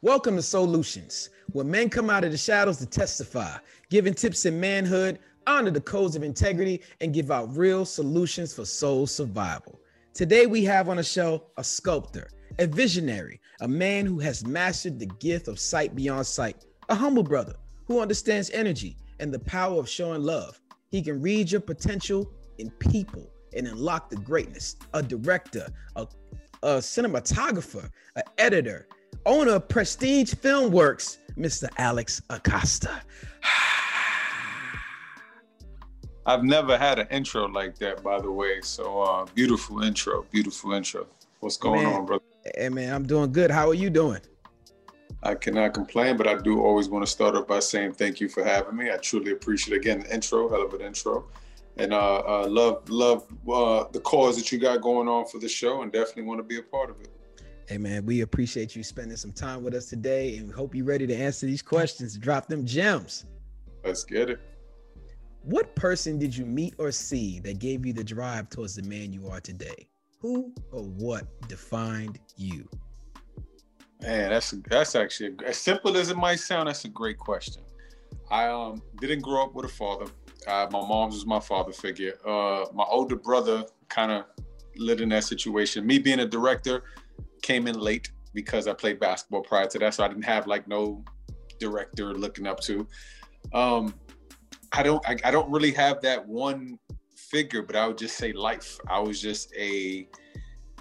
Welcome to Solutions, where men come out of the shadows to testify, giving tips in manhood, honor the codes of integrity, and give out real solutions for soul survival. Today, we have on the show a sculptor, a visionary, a man who has mastered the gift of sight beyond sight, a humble brother who understands energy and the power of showing love. He can read your potential in people and unlock the greatness. A director, a, a cinematographer, an editor, owner of Prestige Film Works, Mr. Alex Acosta. I've never had an intro like that, by the way. So uh, beautiful intro, beautiful intro. What's going man, on, brother? Hey man, I'm doing good. How are you doing? I cannot complain, but I do always want to start off by saying thank you for having me. I truly appreciate it. again the intro, hell of an intro, and uh, uh, love love uh, the cause that you got going on for the show, and definitely want to be a part of it. Hey man, we appreciate you spending some time with us today, and we hope you're ready to answer these questions. Drop them gems. Let's get it. What person did you meet or see that gave you the drive towards the man you are today? Who or what defined you? Man, that's that's actually as simple as it might sound. That's a great question. I um didn't grow up with a father. Uh, my mom's was my father figure. Uh, my older brother kind of lived in that situation. Me being a director came in late because I played basketball prior to that, so I didn't have like no director looking up to. Um, I don't I, I don't really have that one figure, but I would just say life. I was just a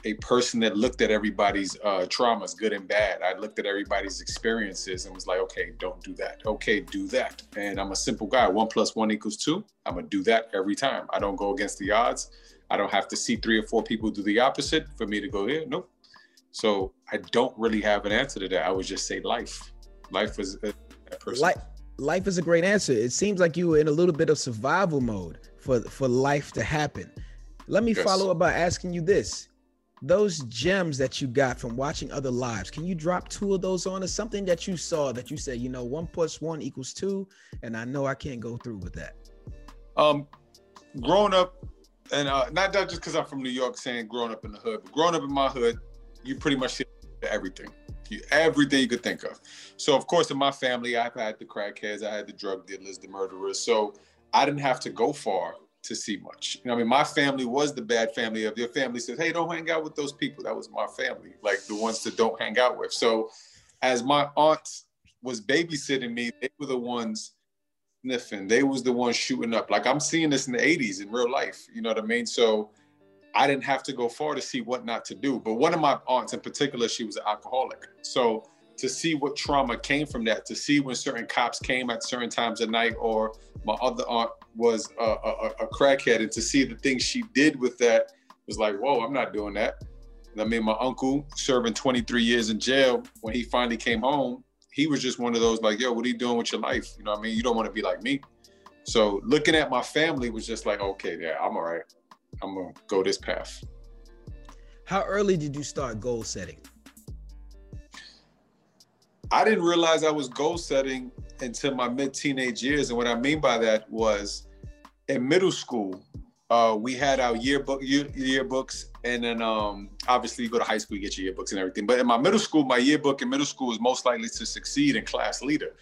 a person that looked at everybody's uh, traumas, good and bad. I looked at everybody's experiences and was like, okay, don't do that. Okay, do that. And I'm a simple guy. One plus one equals two. I'm gonna do that every time. I don't go against the odds. I don't have to see three or four people do the opposite for me to go here. Nope. So I don't really have an answer to that. I would just say life. Life is a, person. Life, life is a great answer. It seems like you were in a little bit of survival mode for for life to happen. Let me yes. follow up by asking you this: those gems that you got from watching other lives, can you drop two of those on us? Something that you saw that you said, you know, one plus one equals two, and I know I can't go through with that. Um, growing up, and uh, not just because I'm from New York, saying growing up in the hood, but growing up in my hood, you pretty much everything. You, everything you could think of. So of course, in my family, I've had the crackheads, I had the drug dealers, the murderers. So I didn't have to go far to see much. You know, I mean, my family was the bad family of your family says, hey, don't hang out with those people. That was my family, like the ones that don't hang out with. So as my aunt was babysitting me, they were the ones sniffing. They was the ones shooting up. Like I'm seeing this in the 80s in real life. You know what I mean? So I didn't have to go far to see what not to do. But one of my aunts in particular, she was an alcoholic. So to see what trauma came from that, to see when certain cops came at certain times of night, or my other aunt was a, a, a, crackhead, and to see the things she did with that was like, whoa, I'm not doing that. And I mean, my uncle serving 23 years in jail, when he finally came home, he was just one of those like, yo, what are you doing with your life? You know I mean? You don't want to be like me. So looking at my family was just like, okay, yeah, I'm all right. I'm gonna go this path. How early did you start goal setting? I didn't realize I was goal setting until my mid teenage years. And what I mean by that was in middle school, uh, we had our yearbook year, yearbooks, and then um, obviously you go to high school, you get your yearbooks and everything. But in my middle school, my yearbook in middle school was most likely to succeed in class leader.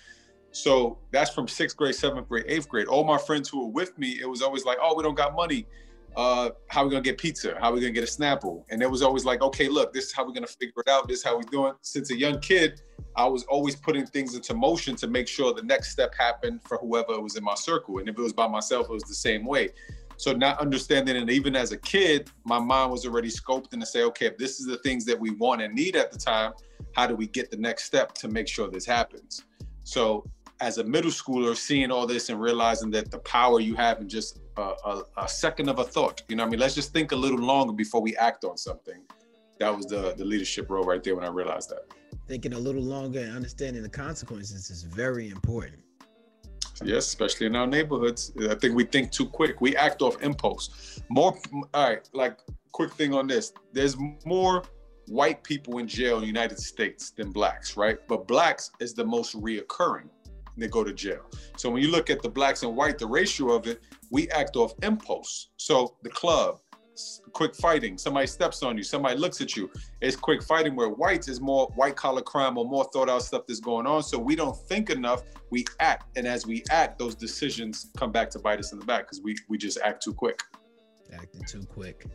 So that's from sixth grade, seventh grade, eighth grade. All my friends who were with me, it was always like, "Oh, we don't got money uh, how are we gonna get pizza? How we gonna get a Snapple? And it was always like, okay, look, this is how we're gonna figure it out. This is how we're doing. Since a young kid, I was always putting things into motion to make sure the next step happened for whoever was in my circle. And if it was by myself, it was the same way. So not understanding and even as a kid, my mind was already scoped in to say, okay, if this is the things that we want and need at the time, how do we get the next step to make sure this happens? So as a middle schooler, seeing all this and realizing that the power you have in just a, a, a, second of a thought, you know what I mean? Let's just think a little longer before we act on something. That was the, the leadership role right there when I realized that. Thinking a little longer and understanding the consequences is very important. Yes, especially in our neighborhoods. I think we think too quick. We act off impulse. More, all right, like, quick thing on this. There's more white people in jail in the United States than blacks, right? But blacks is the most reoccurring they go to jail. So when you look at the blacks and white, the ratio of it, we act off impulse. So the club, quick fighting. Somebody steps on you, somebody looks at you. It's quick fighting where whites is more white collar crime or more thought out stuff that's going on. So we don't think enough, we act. And as we act, those decisions come back to bite us in the back because we we just act too quick. Acting too quick.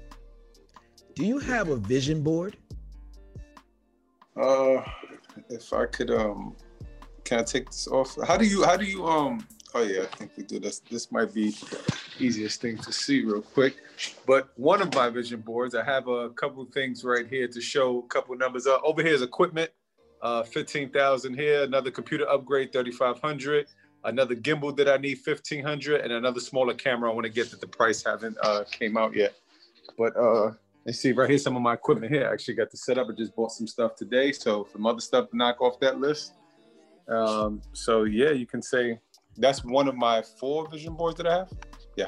Do you have a vision board? Uh if I could um can I take this off? How do you how do you um oh yeah, I think we do this. This might be easiest thing to see real quick. But one of my vision boards, I have a couple things right here to show a couple numbers. Uh, over here is equipment, uh, 15,000 here, another computer upgrade, 3,500, another gimbal that I need, 1,500, and another smaller camera I want to get that the price haven't uh, came out yet. But uh, let's see right here, some of my equipment here. I actually got to set up. I just bought some stuff today. So some other stuff to knock off that list. Um, so yeah, you can say that's one of my four vision boards that I have. Yeah.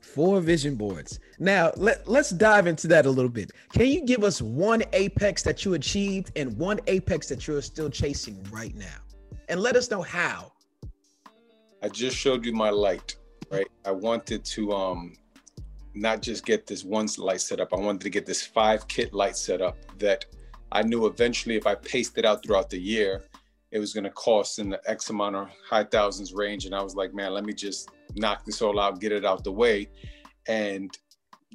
Four vision boards. Now let, let's dive into that a little bit. Can you give us one apex that you achieved and one apex that you're still chasing right now? And let us know how. I just showed you my light, right? I wanted to um not just get this one light set up. I wanted to get this five kit light set up that I knew eventually if I paced it out throughout the year, it was going to cost in the X amount of high thousands range. And I was like, man, let me just knock this all out, get it out the way, and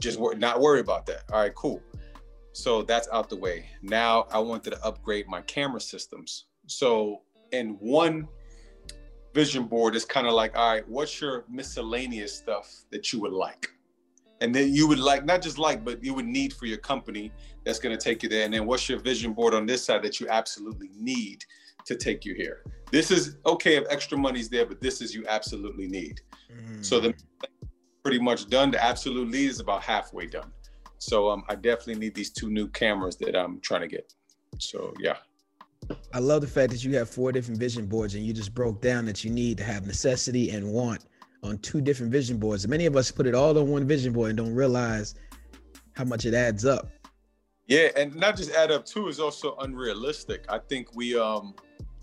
just wor- not worry about that. All right, cool. So that's out the way. Now I wanted to upgrade my camera systems. So in one vision board, it's kind of like, all right, what's your miscellaneous stuff that you would like? And then you would like, not just like, but you would need for your company that's going to take you there. And then what's your vision board on this side that you absolutely need to take you here. This is okay if extra money's there, but this is you absolutely need. Mm. So the pretty much done. The absolute lead is about halfway done. So um, I definitely need these two new cameras that I'm trying to get. So yeah. I love the fact that you have four different vision boards and you just broke down that you need to have necessity and want on two different vision boards. Many of us put it all on one vision board and don't realize how much it adds up. Yeah, and not just add up too is also unrealistic. I think we um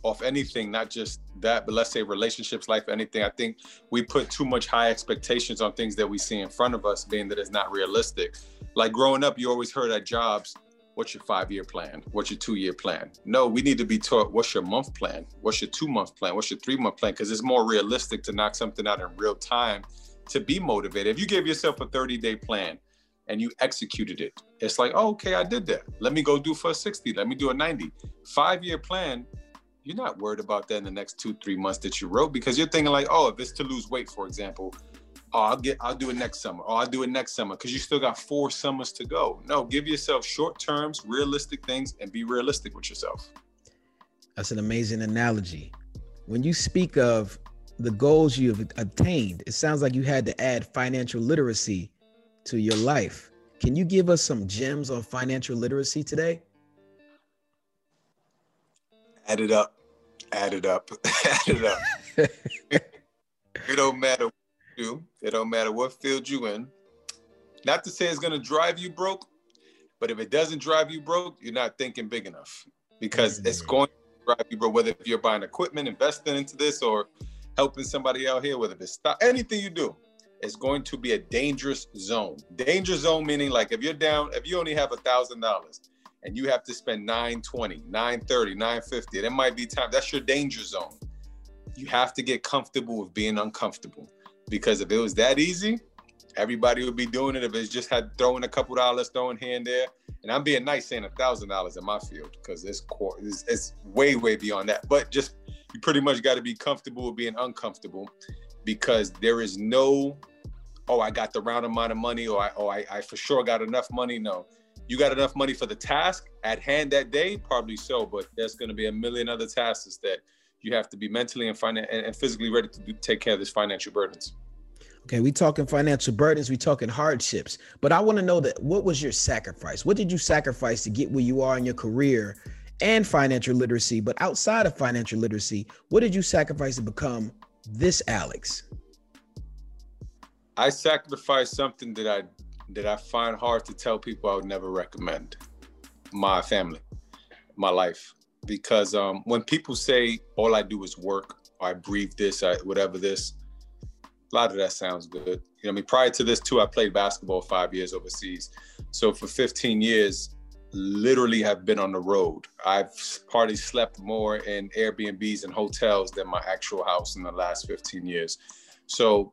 off anything, not just that, but let's say relationships, life, anything. I think we put too much high expectations on things that we see in front of us, being that it's not realistic. Like growing up, you always heard at jobs, what's your five year plan? What's your two year plan? No, we need to be taught what's your month plan? What's your two month plan? What's your three month plan? Because it's more realistic to knock something out in real time to be motivated. If you gave yourself a 30 day plan, and you executed it. It's like, oh, okay, I did that. Let me go do for a 60. Let me do a 90. Five year plan you're not worried about that in the next two, three months that you wrote because you're thinking like, oh, if it's to lose weight, for example, oh, I'll get, I'll do it next summer. Oh, I'll do it next summer because you still got four summers to go. No, give yourself short terms, realistic things, and be realistic with yourself. That's an amazing analogy. When you speak of the goals you've obtained, it sounds like you had to add financial literacy to your life. Can you give us some gems on financial literacy today? Add it up add it up, add it up. it don't matter do. It don't matter what field you in. Not to say it's gonna drive you broke, but if it doesn't drive you broke, you're not thinking big enough because mm-hmm. it's going to drive you broke. Whether if you're buying equipment, investing into this, or helping somebody out here, whether it's stop anything you do, it's going to be a dangerous zone. Danger zone meaning like if you're down, if you only have a thousand dollars and you have to spend 920, 930, 950. That might be time. That's your danger zone. You have to get comfortable with being uncomfortable. Because if it was that easy, everybody would be doing it. If it's just had throwing a couple dollars, throwing here and there. And I'm being nice saying a thousand dollars in my field because it's core it's, it's way, way beyond that. But just you pretty much got to be comfortable with being uncomfortable because there is no, oh, I got the round amount of money or I oh I, I for sure got enough money. No you got enough money for the task at hand that day? Probably so, but there's going to be a million other tasks that you have to be mentally and, finan- and physically ready to do, take care of these financial burdens. Okay, we talking financial burdens, we talking hardships, but I want to know that what was your sacrifice? What did you sacrifice to get where you are in your career and financial literacy? But outside of financial literacy, what did you sacrifice to become this Alex? I sacrificed something that I that I find hard to tell people I would never recommend my family, my life. Because um, when people say all I do is work, I breathe this, I, whatever this, A lot of that sounds good. You know, I mean, prior to this too, I played basketball five years overseas. So for 15 years, literally have been on the road. I've probably slept more in Airbnbs and hotels than my actual house in the last 15 years. So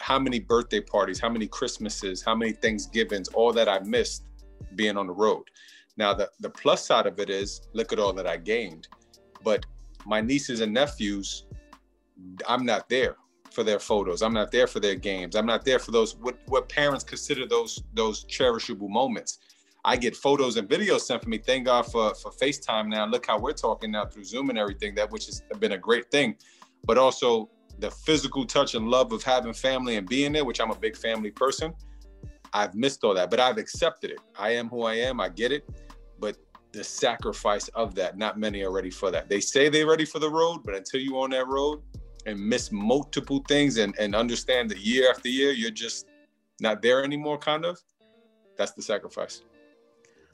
how many birthday parties, how many Christmases, how many Thanksgivings, all that I missed being on the road. Now the the plus side of it is look at all that I gained. But my nieces and nephews, I'm not there for their photos. I'm not there for their games. I'm not there for those what, what parents consider those those cherishable moments. I get photos and videos sent for me. Thank God for for FaceTime now. Look how we're talking now through Zoom and everything. That which has been a great thing. But also the physical touch and love of having family and being there, which I'm a big family person. I've missed all that, but I've accepted it. I am who I am. I get it. But the sacrifice of that, not many are ready for that. They say they're ready for the road, but until you're on that road and miss multiple things and, and understand that year after year, you're just not there anymore, kind of, that's the sacrifice.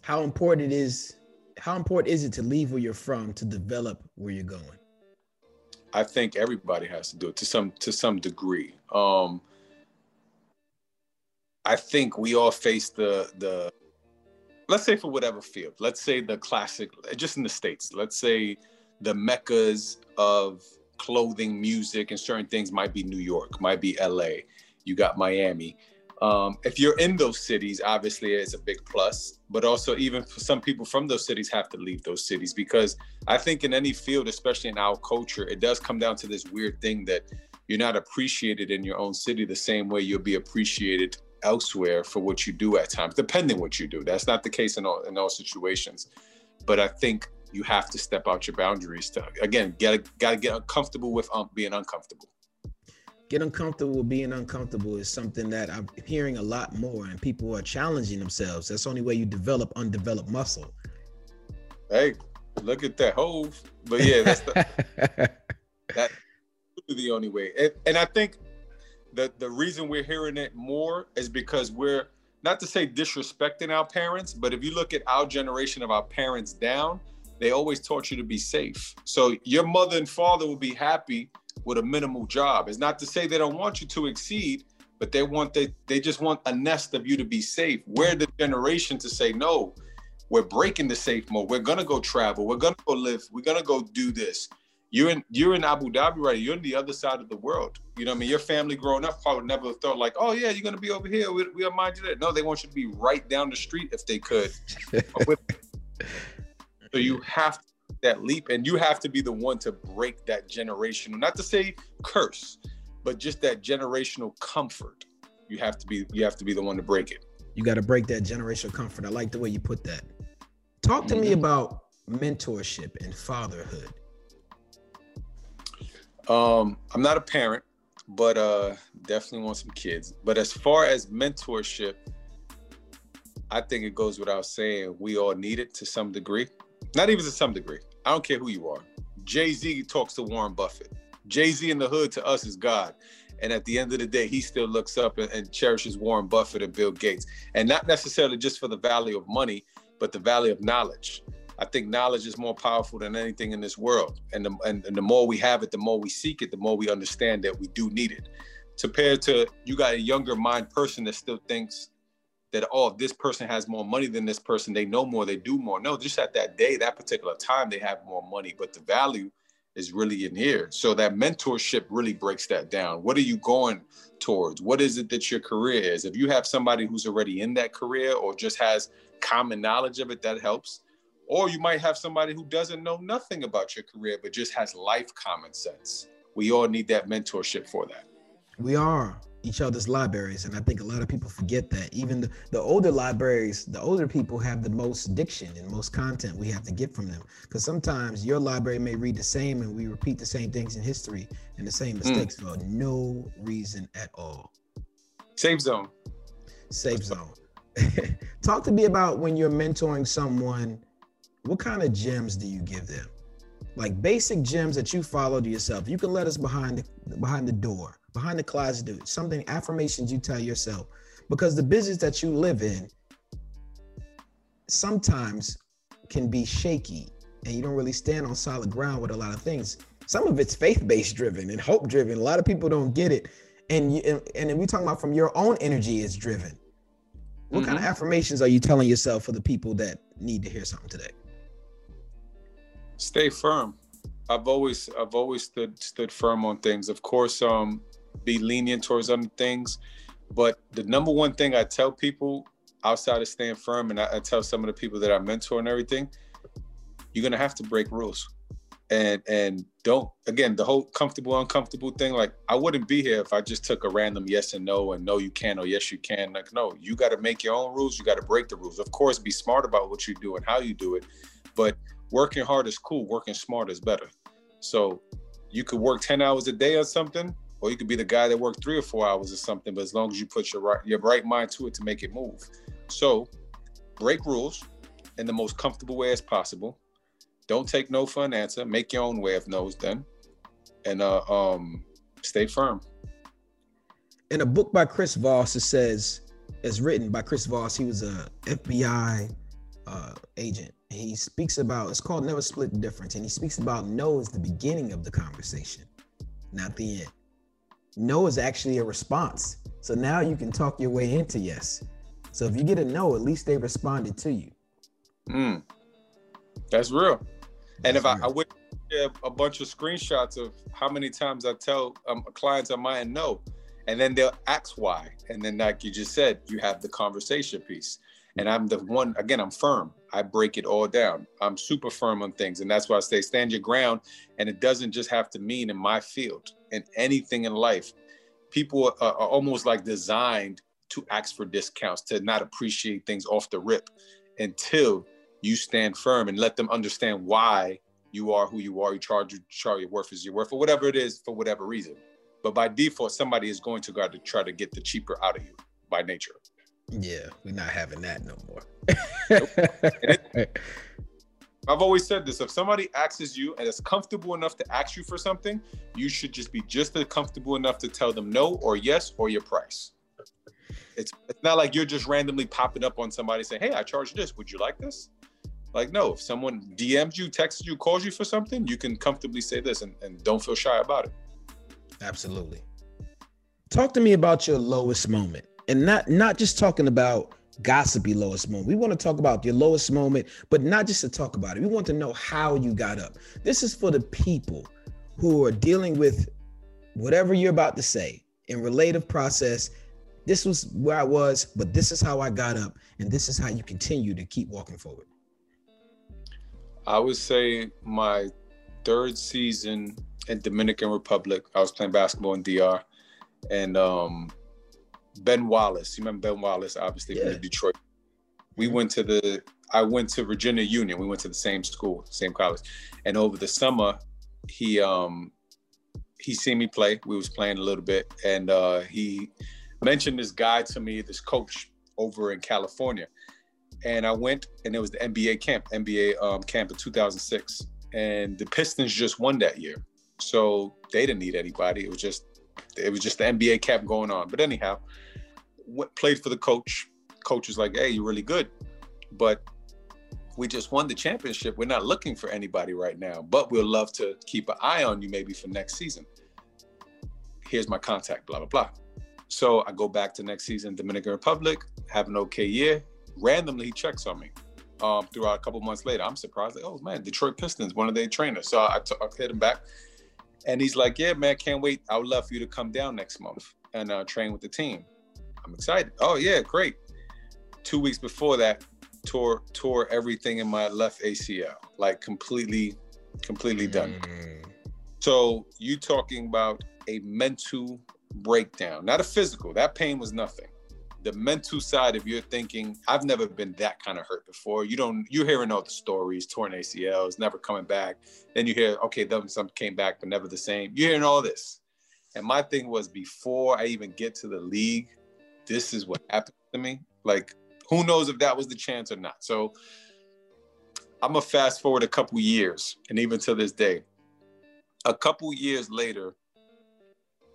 How important it is how important is it to leave where you're from to develop where you're going? I think everybody has to do it to some to some degree. Um, I think we all face the the let's say for whatever field. Let's say the classic, just in the states. Let's say the meccas of clothing, music, and certain things might be New York, might be LA. You got Miami. Um, if you're in those cities, obviously it's a big plus. But also, even for some people from those cities have to leave those cities because I think in any field, especially in our culture, it does come down to this weird thing that you're not appreciated in your own city the same way you'll be appreciated elsewhere for what you do at times, depending what you do. That's not the case in all in all situations. But I think you have to step out your boundaries to again get got to get comfortable with um, being uncomfortable. Get uncomfortable with being uncomfortable is something that I'm hearing a lot more, and people are challenging themselves. That's the only way you develop undeveloped muscle. Hey, look at that hove. But yeah, that's the, that's the only way. And, and I think the the reason we're hearing it more is because we're not to say disrespecting our parents, but if you look at our generation of our parents down, they always taught you to be safe. So your mother and father will be happy with a minimal job. It's not to say they don't want you to exceed, but they want they they just want a nest of you to be safe. We're the generation to say no. We're breaking the safe mode. We're gonna go travel. We're gonna go live. We're gonna go do this you're in you're in Abu Dhabi right. You're in the other side of the world. You know what I mean? Your family growing up probably never thought like, oh yeah, you're gonna be over here. We we'll mind you that. No, they want you to be right down the street if they could. so you have that leap, and you have to be the one to break that generational. Not to say curse, but just that generational comfort. You have to be you have to be the one to break it. You got to break that generational comfort. I like the way you put that. Talk to mm-hmm. me about mentorship and fatherhood um, I'm not a parent, but uh, definitely want some kids. But as far as mentorship, I think it goes without saying we all need it to some degree. Not even to some degree. I don't care who you are. Jay Z talks to Warren Buffett. Jay Z in the hood to us is God. And at the end of the day, he still looks up and, and, cherishes Warren Buffett and Bill Gates. And not necessarily just for the value of money, but the value of knowledge. I think knowledge is more powerful than anything in this world. And the, and, and the more we have it, the more we seek it, the more we understand that we do need it. Compared to you got a younger mind person that still thinks that, oh, this person has more money than this person, they know more, they do more. No, just at that day, that particular time, they have more money, but the value is really in here. So that mentorship really breaks that down. What are you going towards? What is it that your career is? If you have somebody who's already in that career or just has common knowledge of it, that helps. Or you might have somebody who doesn't know nothing about your career, but just has life common sense. We all need that mentorship for that. We are each other's libraries. And I think a lot of people forget that. Even the, the older libraries, the older people have the most diction and most content we have to get from them. Because sometimes your library may read the same and we repeat the same things in history and the same hmm. mistakes mm. for no reason at all. Safe zone. Safe zone. Talk to me about when you're mentoring someone what kind of gems do you give them? Like basic gems that you follow to yourself. You can let us behind the behind the door, behind the closet, do something affirmations you tell yourself. Because the business that you live in sometimes can be shaky and you don't really stand on solid ground with a lot of things. Some of it's faith-based driven and hope driven. A lot of people don't get it. and you, and, and we talking about from your own energy is driven. What kind of Mm-hmm. affirmations are you telling yourself for the people that need to hear something today? Stay firm. I've always I've always stood stood firm on things. Of course, um, be lenient towards other things, but the number one thing I tell people outside of staying firm, and I, I tell some of the people that I mentor and everything, you're gonna have to break rules, and and don't again the whole comfortable uncomfortable thing. Like I wouldn't be here if I just took a random yes and no and no you can or yes you can. Like no, you got to make your own rules. You got to break the rules. Of course, be smart about what you do and how you do it, but working hard is cool. Working smart is better. So you could work 10 hours a day on something, or you could be the guy that worked three or four hours or something, but as long as you put your right your right mind to it to make it move. So break rules in the most comfortable way as possible. Don't take no for an answer. Make your own way of no's then. And uh um stay firm. in a book by Chris Voss, it says, it's written by Chris Voss. He was a FBI uh, agent. He speaks about it's called Never Split the Difference, and he speaks about no is the beginning of the conversation, not the end. No is actually a response. So now you can talk your way into yes. So if you get a no, at least they responded to you. Mm. That's real. And if I, I would share a bunch of screenshots of how many times I tell um, clients of mine no, and then they'll ask why, and then like you just said, you have the conversation piece. And I'm the one again. I'm firm. I break it all down. I'm super firm on things, and that's why I say stand your ground. And it doesn't just have to mean in my field. In anything in life, people are, are almost like designed to ask for discounts, to not appreciate things off the rip, until you stand firm and let them understand why you are who you are. You charge you charge your worth is your worth, or whatever it is, for whatever reason. But by default, somebody is going to go to try to get the cheaper out of you by nature. Yeah, we're not having that no more. I've always said this: if somebody asks you and is comfortable enough to ask you for something, you should just be just as comfortable enough to tell them no or yes or your price. It's it's not like you're just randomly popping up on somebody saying, "Hey, I charge this. Would you like this?" Like, no. If someone DMs you, texts you, calls you for something, you can comfortably say this and, and don't feel shy about it. Absolutely. Talk to me about your lowest moment, and not not just talking about gossipy lowest moment. We want to talk about your lowest moment, but not just to talk about it. We want to know how you got up. This is for the people who are dealing with whatever you're about to say in relative process. This was where I was, but this is how I got up, and this is how you continue to keep walking forward. I would say my third season in Dominican Republic, I was playing basketball in DR, and um, Ben Wallace, you remember Ben Wallace, obviously from Yeah. the Detroit. We went to the, I went to Virginia Union. We went to the same school, same college, and over the summer, he um, he seen me play. We was playing a little bit, and uh, he mentioned this guy to me, this coach over in California and I went, and it was the NBA camp, NBA um, camp in 2006, and the Pistons just won that year, so they didn't need anybody. It was just, it was just the NBA camp going on. But anyhow, went, played for the coach. Coach is like, "Hey, you're really good, but we just won the championship. We're not looking for anybody right now, but we'll love to keep an eye on you maybe for next season. Here's my contact. Blah blah blah." So I go back to next season, Dominican Republic, have an okay year randomly he checks on me um, throughout a couple months later. I'm surprised, like, oh man, Detroit Pistons, one of their trainers. So I, t- I hit him back, and he's like, yeah, man, can't wait. I would love for you to come down next month and uh, train with the team. I'm excited. Oh yeah, great. Two weeks before that, tore tore everything in my left ACL, like completely, completely done. Mm. So you talking about a mental breakdown, not a physical. That pain was nothing. The mental side of your thinking, I've never been that kind of hurt before. You don't, you're hearing all the stories, torn ACLs, never coming back. Then you hear, okay, them some came back, but never the same. You're hearing all this. And my thing was before I even get to the league, this is what happened to me. Like, who knows if that was the chance or not. So I'm gonna fast forward a couple years, and even to this day, a couple years later,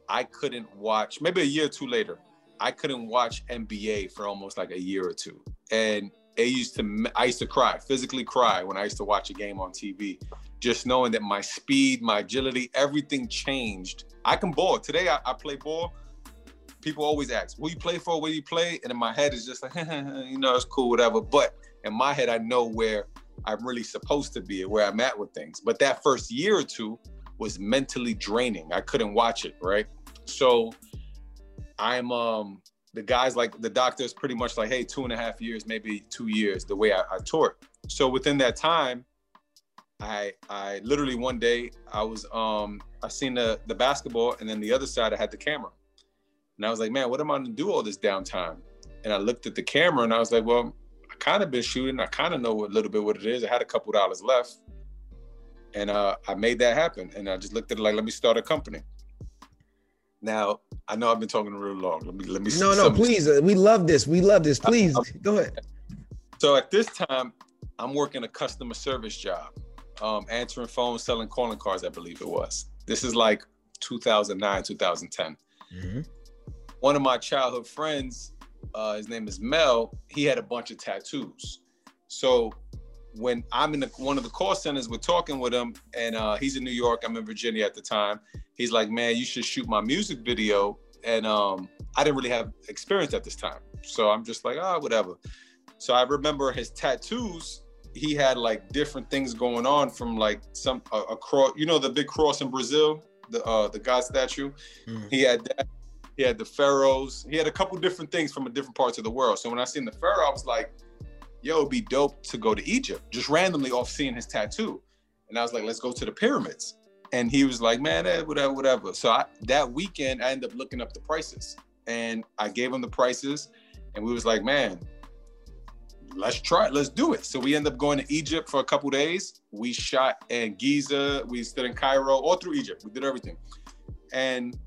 I couldn't watch, maybe a year or two later, I couldn't watch NBA for almost like a year or two. And it used to, I used to cry, physically cry when I used to watch a game on TV, just knowing that my speed, my agility, everything changed. I can ball. Today I, I play ball. People always ask, "Who you play for? Where you play?" And in my head, it's just like, you know, it's cool, whatever. But in my head, I know where I'm really supposed to be and where I'm at with things. But that first year or two was mentally draining. I couldn't watch it, right? So I'm um the guys like the doctor's pretty much like, hey, two and a half years, maybe two years, the way I, I tore. So within that time, I I literally one day I was um I seen the the basketball and then the other side I had the camera. And I was like, man, what am I gonna do all this downtime? And I looked at the camera and I was like, well, I kind of been shooting. I kind of know a little bit what it is. I had a couple dollars left. And uh, I made that happen. And I just looked at it like, let me start a company. Now, I know I've been talking real long. Let me let me. No, no, please. Uh, we love this. We love this. Please go ahead. So at this time, I'm working a customer service job, um, answering phones, selling calling cards. I believe it was. This is like 2009, 2010. Mm-hmm. One of my childhood friends, uh, his name is Mel. He had a bunch of tattoos. So when I'm in the, one of the call centers, we're talking with him, and uh, he's in New York. I'm in Virginia at the time. He's like, "Man, you should shoot my music video." And um, I didn't really have experience at this time, so I'm just like, "Ah, oh, whatever." So I remember his tattoos. He had like different things going on from like some a, cross, you know, the big cross in Brazil, the uh, the God statue. Mm. He had that. He had the pharaohs. He had a couple different things from different parts of the world. So when I seen the pharaoh, I was like, yo, it'd be dope to go to Egypt, just randomly off seeing his tattoo. And I was like, let's go to the pyramids. And he was like, man, eh, whatever, whatever. So I, that weekend, I ended up looking up the prices and I gave him the prices. And we was like, man, let's try it. Let's do it. So we ended up going to Egypt for a couple days. We shot in Giza. We stood in Cairo, all through Egypt. We did everything. And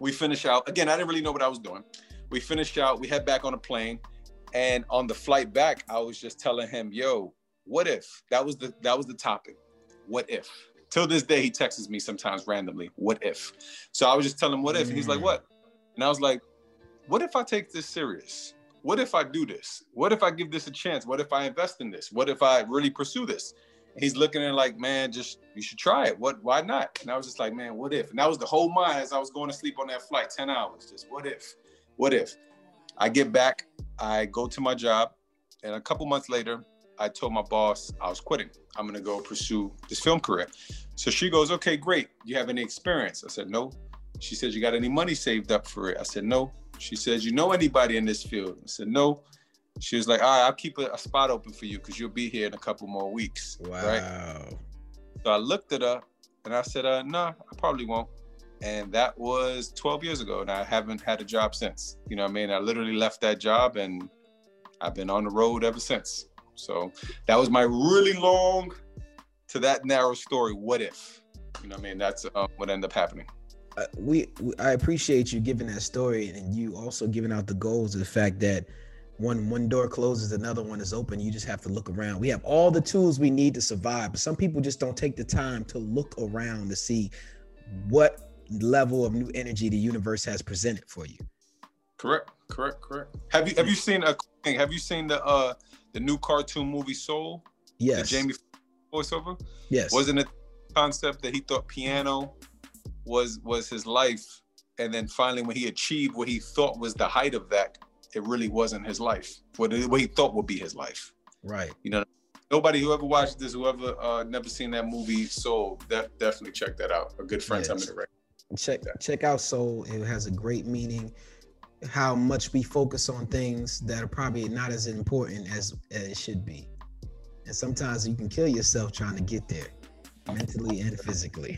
we finish out. Again, I didn't really know what I was doing. We finish out. We head back on a plane and on the flight back, I was just telling him, "Yo, what if?" That was the that was the topic. What if? Till this day, he texts me sometimes randomly. What if? So I was just telling him, "What if?" And he's like, "What?" And I was like, "What if I take this serious? What if I do this? What if I give this a chance? What if I invest in this? What if I really pursue this?" He's looking at like, "Man, just you should try it. What? Why not?" And I was just like, "Man, what if?" And that was the whole mind as I was going to sleep on that flight, ten hours. Just what if? What if? I get back, I go to my job, and a couple months later, I told my boss I was quitting. I'm gonna go pursue this film career. So she goes, "Okay, great. You have any experience?" I said, "No." She says, "You got any money saved up for it?" I said, "No." She says, "You know anybody in this field?" I said, "No." She was like, "All right, I'll keep a, a spot open for you because you'll be here in a couple more weeks." Wow. Right? So I looked at her and I said, uh, "No, I probably won't." and that was 12 years ago and i haven't had a job since you know what i mean i literally left that job and i've been on the road ever since so that was my really long to that narrow story what if you know what i mean that's uh, what ended up happening uh, we, we i appreciate you giving that story and you also giving out the goals of the fact that one one door closes another one is open you just have to look around we have all the tools we need to survive but some people just don't take the time to look around to see what level of new energy the universe has presented for you. Correct, correct, correct. Have you have you seen a have you seen the uh the new cartoon movie Soul? Yes. The Jamie voiceover? Yes. Wasn't it a concept that he thought piano was was his life and then finally when he achieved what he thought was the height of that it really wasn't his life. What, what he thought would be his life. Right. You know nobody who ever watched this whoever uh never seen that movie soul that definitely check that out. A good friend yes. tell me to write. Check check out soul. It has a great meaning. How much we focus on things that are probably not as important as, as it should be. And sometimes you can kill yourself trying to get there mentally and physically.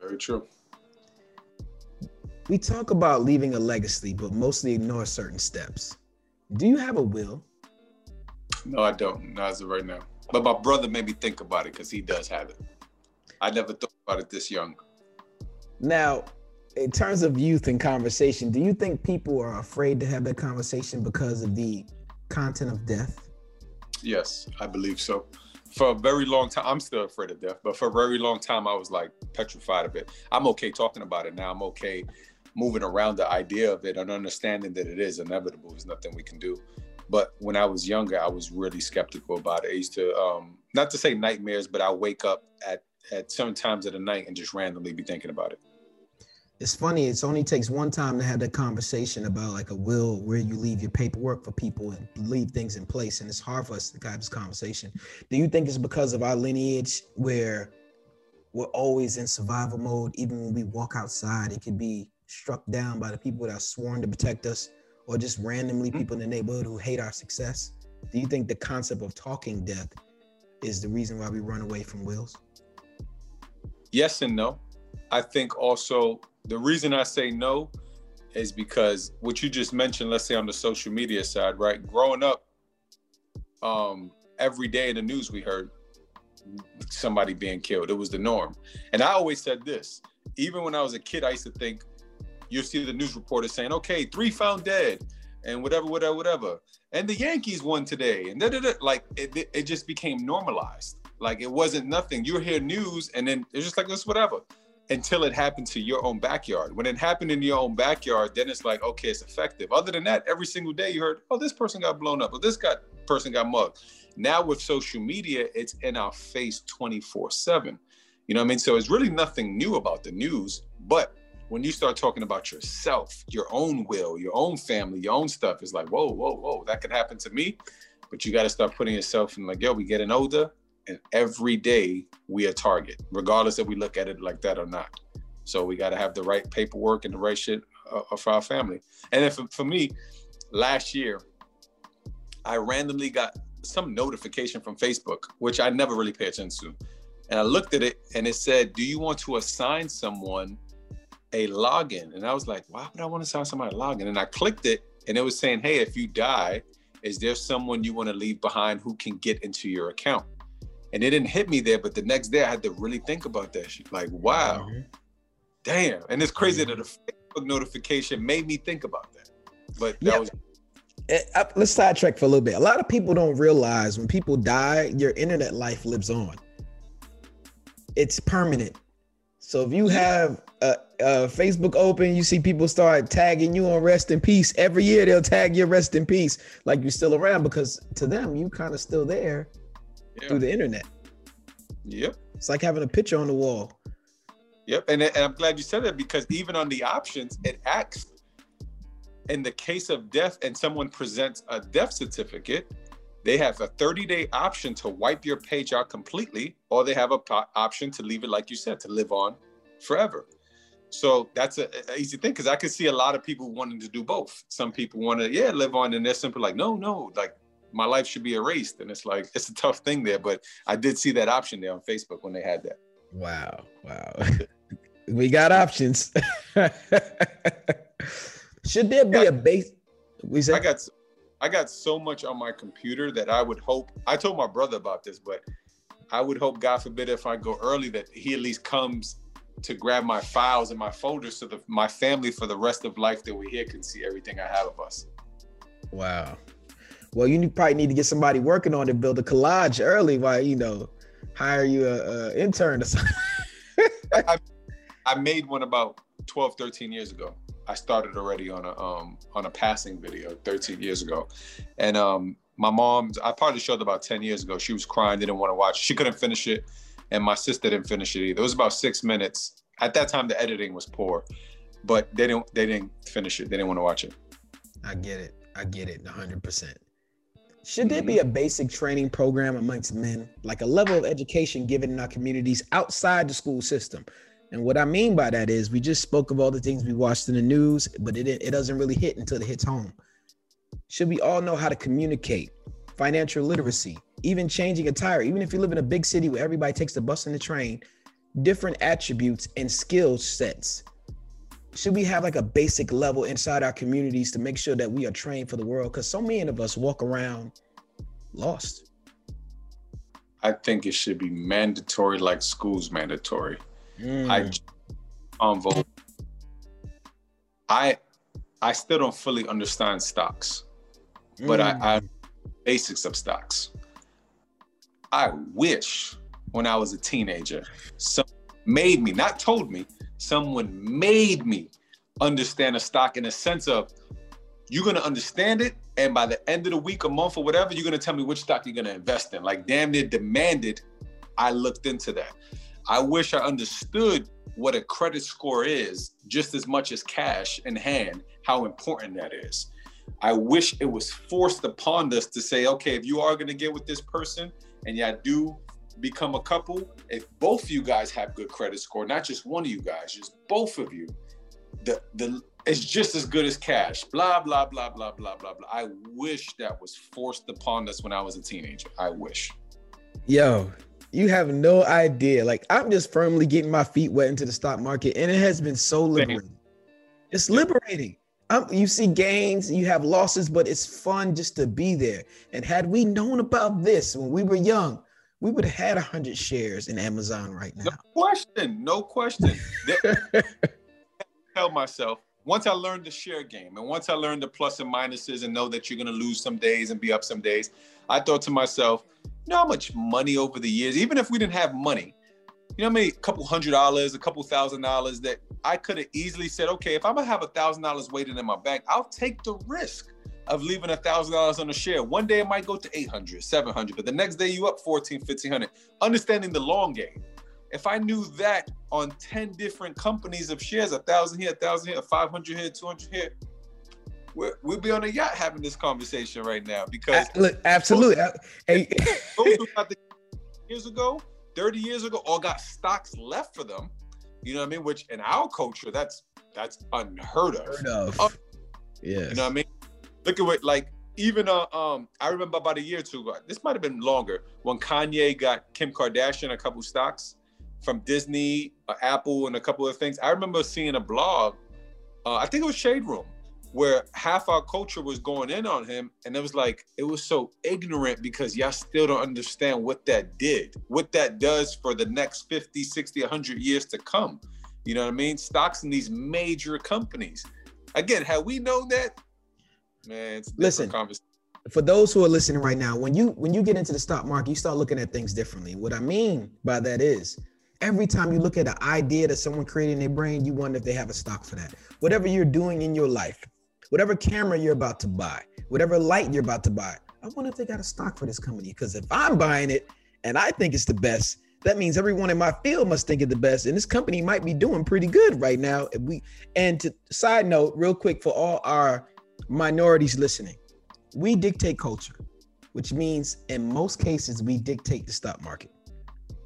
Very true we talk about leaving a legacy but mostly ignore certain steps do you have a will no i don't not as of right now but my brother made me think about it because he does have it i never thought about it this young now, in terms of youth and conversation, do you think people are afraid to have that conversation because of the content of death? Yes, I believe so. For a very long time, I'm still afraid of death, but for a very long time, I was like petrified of it. I'm okay talking about it now. I'm okay moving around the idea of it and understanding that it is inevitable. There's nothing we can do. But when I was younger, I was really skeptical about it. I used to, um, not to say nightmares, but I wake up at at certain times of the night and just randomly be thinking about it it's funny. It's only takes one time to have that conversation about like a will where you leave your paperwork for people and leave things in place. And it's hard for us to have this conversation. Do you think it's because of our lineage where we're always in survival mode? Even when we walk outside, it could be struck down by the people that are sworn to protect us or just randomly mm-hmm. people in the neighborhood who hate our success. Do you think the concept of talking death is the reason why we run away from wills? Yes and no. I think also the reason I say no is because what you just mentioned, let's say on the social media side, right? Growing up, um, every day in the news we heard somebody being killed. It was the norm. And I always said this, even when I was a kid, I used to think you'll see the news reporter saying, okay, three found dead and whatever, whatever, whatever. And the Yankees won today. And da, da, da. like it, it just became normalized. Like it wasn't nothing. You hear news and then it's just like this, whatever until it happened to your own backyard. When it happened in your own backyard, then it's like, okay, it's effective. Other than that, every single day you heard, oh, this person got blown up, or this got person got mugged. Now with social media, it's in our face 24 7. You know what I mean? So it's really nothing new about the news. But when you start talking about yourself, your own will, your own family, your own stuff, it's like, whoa, whoa, whoa, that could happen to me. But you got to start putting yourself in like, yo, we getting older and every day we a target, regardless if we look at it like that or not. So we got to have the right paperwork and the right shit uh, for our family. And then for, for me, last year, I randomly got some notification from Facebook, which I never really pay attention to. And I looked at it and it said, Do you want to assign someone a login? And I was like, Why would I want to sign somebody login? And I clicked it and it was saying, Hey, if you die, is there someone you want to leave behind who can get into your account? and it didn't hit me there. But the next day, I had to really think about that shit. Like, wow, mm-hmm. damn. And it's crazy mm-hmm. that a Facebook notification made me think about that. But that was. Eh, let's sidetrack for a little bit. A lot of people don't realize when people die, your internet life lives on. It's permanent. So if you have a, a, Facebook open, you see people start tagging you on rest in peace. Every year they'll tag your rest in peace, like you're still around because to them you kind of still there yeah. through the internet. Yep. It's like having a picture on the wall. Yep. And, and I'm glad you said that because even on the options, it acts in the case of death and someone presents a death certificate, they have a 30 day option to wipe your page out completely, or they have a po- option to leave it, like you said, to live on forever. So that's a, a easy thing because I could see a lot of people wanting to do both. Some people want to, yeah, live on, and they're simply like, no, no, like my life should be erased. And it's like it's a tough thing there, but I did see that option there on Facebook when they had that. Wow, wow. we got options. should there be a base? We said I got I got so much on my computer that I would hope. I told my brother about this, but I would hope, God forbid, if I go early, that he at least comes to grab my files and my folders so that my family for the rest of life that we're here can see everything I have of us. Wow. Well, you probably need to get somebody working on it, build a collage early while you know, hire you a, a intern or something. I, I made one about 12, 13 years ago. I started already on a um on a passing video 13 years ago. And um my mom, I probably showed about 10 years ago. She was crying, didn't want to watch. She couldn't finish it. And my sister didn't finish it either. It was about six minutes. At that time the editing was poor, but they didn't they didn't finish it. They didn't want to watch it. I get it. I get it 100%. Should there be a basic training program amongst men, like a level of education given in our communities outside the school system? And what I mean by that is, we just spoke of all the things we watched in the news, but it, it doesn't really hit until it hits home. Should we all know how to communicate, financial literacy, even changing a tire, even if you live in a big city where everybody takes the bus and the train, different attributes and skill sets should we have like a basic level inside our communities to make sure that we are trained for the world? Because so many of us walk around lost. I think it should be mandatory, like school's mandatory. Mm. I convo. I I still don't fully understand stocks, mm. but I, I mm. basics of stocks. I wish when I was a teenager, some made me, not told me, someone made me understand a stock in a sense of you're gonna understand it, and by the end of the week, a month, or whatever, you're gonna tell me which stock you're gonna invest in. Like damn near demanded, I looked into that. I wish I understood what a credit score is just as much as cash in hand, how important that is. I wish it was forced upon us to say, okay, if you are going to get with this person and y'all do become a couple, if both of you guys have good credit score, not just one of you guys, just both of you, the the it's just as good as cash. Blah blah blah blah blah blah blah. I wish that was forced upon us when I was a teenager. I wish. Yo, you have no idea. Like I'm just firmly getting my feet wet into the stock market, and it has been so liberating. It's liberating. Um, you see gains, you have losses, but it's fun just to be there. And had we known about this when we were young, we would have had a hundred shares in Amazon right now. No question, no question. tell myself once I learned the share game and once I learned the plus and minuses and know that you're gonna lose some days and be up some days, I thought to myself, you know how much money over the years, even if we didn't have money, you know, maybe a couple hundred dollars, a couple thousand dollars that I could have easily said, okay, if I'm gonna have a thousand dollars waiting in my bank, I'll take the risk of leaving a thousand dollars on a share. One day it might go to 800, 700, but the next day you up 14, 1500. Understanding the long game. If I knew that on 10 different companies of shares, a thousand here, a thousand here, 500 here, 200 here, we would be on a yacht having this conversation right now because look, absolutely. Those, hey. those the years ago, 30 years ago, all got stocks left for them. You know what I mean? Which in our culture, that's that's unheard of. Unheard of. yeah. You know what I mean? Look at what like even uh, um I remember about a year or two ago. This might have been longer when Kanye got Kim Kardashian a couple stocks from Disney, uh, Apple, and a couple of things. I remember seeing a blog. Uh, I think it was Shade Room where half our culture was going in on him and it was like it was so ignorant because y'all still don't understand what that did what that does for the next 50 60 100 years to come. You know what i mean? Stocks in these major companies. Again had we known that man listen for those who are listening right now when you when you get into the stock market you start looking at things differently. What i mean by that is every time you look at an idea that someone created in their brain you wonder if they have a stock for that. Whatever you're doing in your life whatever camera you're about to buy, whatever light you're about to buy. I wonder if they got a stock for this company. Because if I'm buying it and I think it's the best, that means everyone in my field must think it the best. And this company might be doing pretty good right now. If we and to side note, real quick for all our minorities listening, we dictate culture, which means in most cases we dictate the stock market.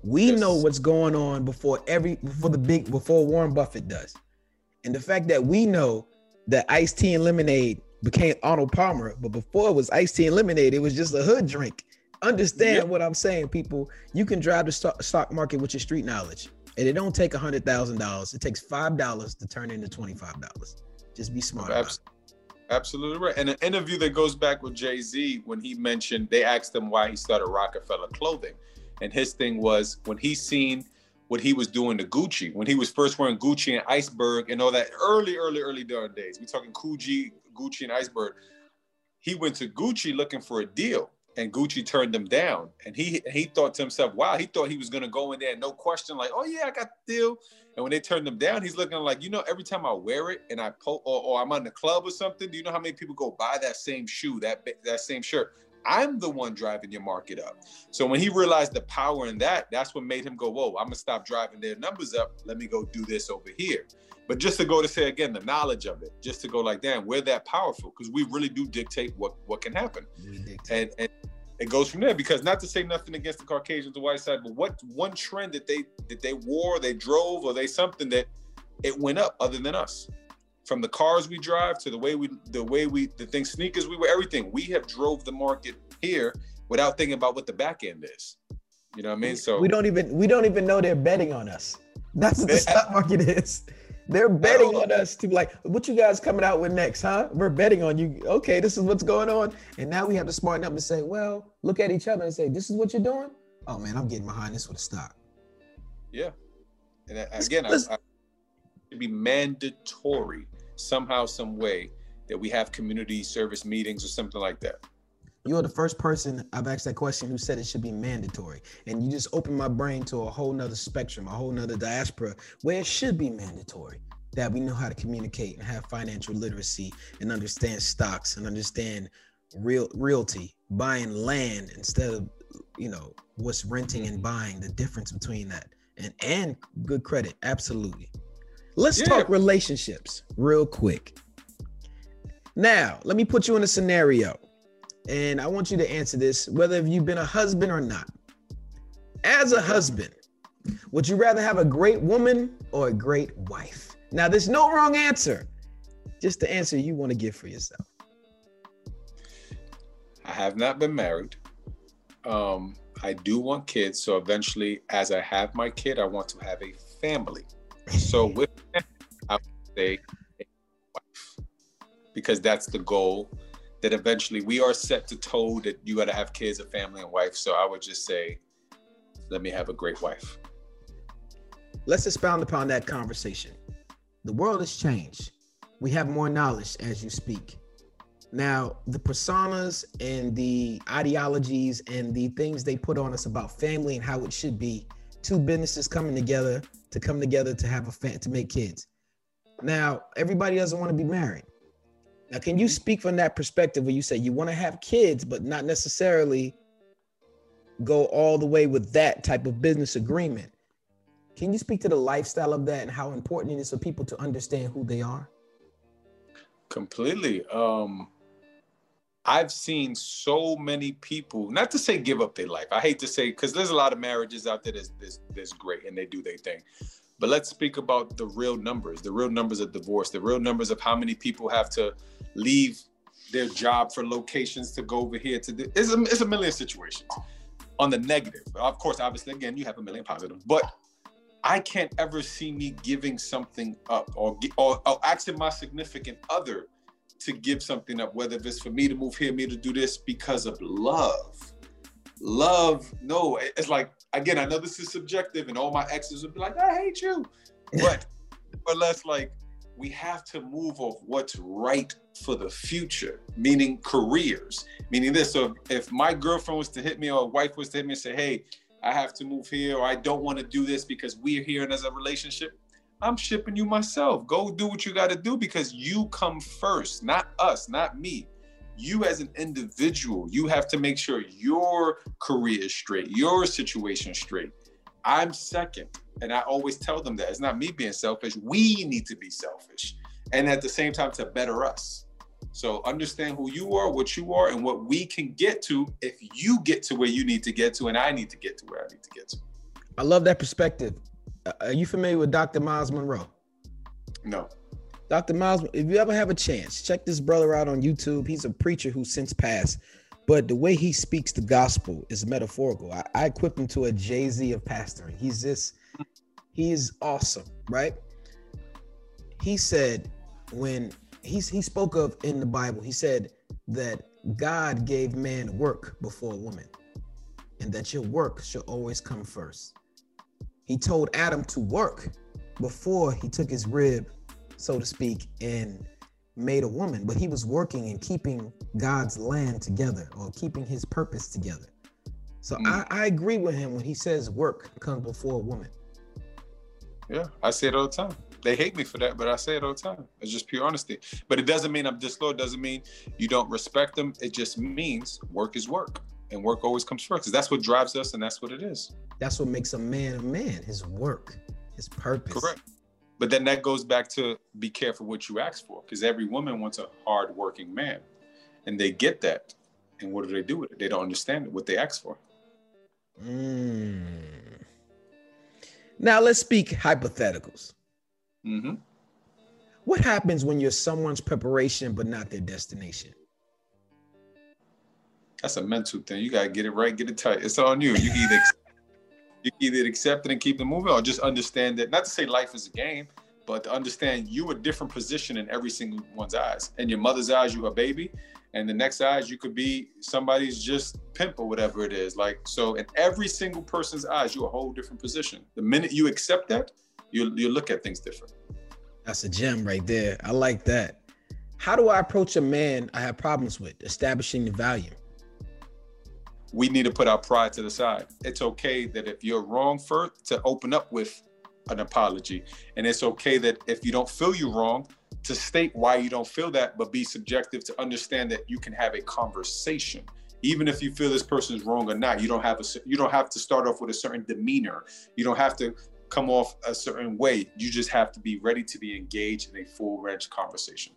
We yes. know what's going on before every before the big before Warren Buffett does. And the fact that we know that iced tea and lemonade became Arnold Palmer, but before it was iced tea and lemonade, it was just a hood drink. Understand yep. what I'm saying, people. You can drive the stock market with your street knowledge, and it don't take a hundred thousand dollars. It takes five dollars to turn into twenty five dollars. Just be smart. Absolutely. Absolutely right. And an interview that goes back with Jay Z when he mentioned they asked him why he started Roc-A-Fella Clothing, and his thing was when he seen what he was doing to Gucci when he was first wearing Gucci and Iceberg and all that early, early, early darn days. We're talking Gucci, Gucci and Iceberg. He went to Gucci looking for a deal, and Gucci turned him down. And he he thought to himself, "Wow!" He thought he was gonna go in there, no question, like, "Oh yeah, I got the deal." And when they turned him down, he's looking like, you know, every time I wear it and I po- or, or I'm on the club or something, do you know how many people go buy that same shoe, that that same shirt? I'm the one driving your market up. So when he realized the power in that, that's what made him go, whoa, I'm gonna stop driving their numbers up. Let me go do this over here. But just to go to say again, the knowledge of it, just to go like, damn, we're that powerful because we really do dictate what what can happen. And and it goes from there because not to say nothing against the Caucasians, the white side, but what one trend that they that they wore, they drove, or they something that it went up other than us from the cars we drive to the way we the way we the things sneakers we wear everything. We have drove the market here without thinking about what the back end is. You know what i mean? So we don't even we don't even know they're betting on us. That's what the stock market is. They're betting on us to be like what you guys coming out with next huh? We're betting on you. Okay this is what's going on. And now we have to smarten up and say well look at each other and say this is what you're doing? Oh man i'm getting behind this with a stock. Yeah. And uh, again I, I, it'd be mandatory somehow, some way that we have community service meetings or something like that? You're the first person I've asked that question who said it should be mandatory. And you just opened my brain to a whole nother spectrum, a whole nother diaspora where it should be mandatory that we know how to communicate and have financial literacy and understand stocks and understand real realty, buying land instead of, you know, what's renting and buying, the difference between that. and and good credit. Absolutely. Let's Yeah. talk relationships real quick. Now, let me put you in a scenario, and I want you to answer this, whether you've been a husband or not. As a husband, would you rather have a great woman or a great wife? Now, there's no wrong answer, just the answer you want to give for yourself. I have not been married. Um, I do want kids, so eventually, as I have my kid, I want to have a family. So with that, I would say wife, because that's the goal. That eventually we are set to toe that you got to have kids, a family, and wife. So I would just say, let me have a great wife. Let's expound upon that conversation. The world has changed. We have more knowledge as you speak. Now, the personas and the ideologies and the things they put on us about family and how it should be, two businesses coming together to come together to have a fa- to make kids. Now, everybody doesn't want to be married. Now, can you speak from that perspective where you say you want to have kids, but not necessarily go all the way with that type of business agreement? Can you speak to the lifestyle of that and how important it is for people to understand who they are? Completely. Um, I've seen so many people, not to say give up their life. I hate to say because there's a lot of marriages out there that's, that's, that's great and they do their thing. But let's speak about the real numbers, the real numbers of divorce, the real numbers of how many people have to leave their job for locations to go over here to. It's a, it's a million situations. On the negative, of course, obviously, again, you have a million positives, but I can't ever see me giving something up or, or, or asking my significant other to give something up, whether it's for me to move here, me to do this because of love. Love, no, it's like, again, I know this is subjective and all my exes would be like, I hate you. But, but like, we have to move off what's right for the future, meaning careers, meaning this. So if, if my girlfriend was to hit me or a wife was to hit me and say, hey, I have to move here or I don't want to do this because we're here and as a relationship, I'm shipping you myself. Go do what you got to do because you come first, not us, not me. You as an individual, you have to make sure your career is straight, your situation straight. I'm second. And I always tell them that it's not me being selfish. We need to be selfish. And at the same time, to better us. So understand who you are, what you are, and what we can get to if you get to where you need to get to, and I need to get to where I need to get to. I love that perspective. Uh, Are you familiar with Dr. Myles Munroe? No. Dr. Myles, if you ever have a chance, check this brother out on YouTube. He's a preacher who since passed, but the way he speaks the gospel is metaphorical. I, I equip him to a Jay Z of pastoring. He's just, he's awesome, right? He said when he's he spoke of in the Bible, he said that God gave man work before woman, and that your work should always come first. He told Adam to work before he took his rib so to speak, and made a woman, but he was working and keeping God's land together or keeping his purpose together. So Mm. I, I agree with him when he says work comes before a woman. Yeah, I say it all the time. They hate me for that, but I say it all the time. It's just pure honesty. But it doesn't mean I'm disloyal. It doesn't mean you don't respect them. It just means work is work, and work always comes first. 'Cause that's what drives us, and that's what it is. That's what makes a man a man, his work, his purpose. Correct. But then that goes back to be careful what you ask for, because every woman wants a hard-working man, and they get that. And what do they do with it? They don't understand what they ask for. Mm. Now let's speak hypotheticals. hmm What happens when you're someone's preparation but not their destination? That's a mental thing. You gotta get it right, get it tight. It's on you. You either you either accept it and keep it moving, or just understand that. Not to say life is a game, but to understand you a different position in every single one's eyes. In your mother's eyes, you a baby, and the next eyes, you could be somebody's just pimp or whatever it is. Like so, in every single person's eyes, you a whole different position. The minute you accept that, you you look at things different. That's a gem right there. I like that. How do I approach a man I have problems with establishing the value? We need to put our pride to the side. It's okay that if you're wrong first to open up with an apology. And it's okay that if you don't feel you're wrong, to state why you don't feel that, but be subjective to understand that you can have a conversation. Even if you feel this person is wrong or not you don't have a you don't have to start off with a certain demeanor. You don't have to come off a certain way. You just have to be ready to be engaged in a full-fledged conversation.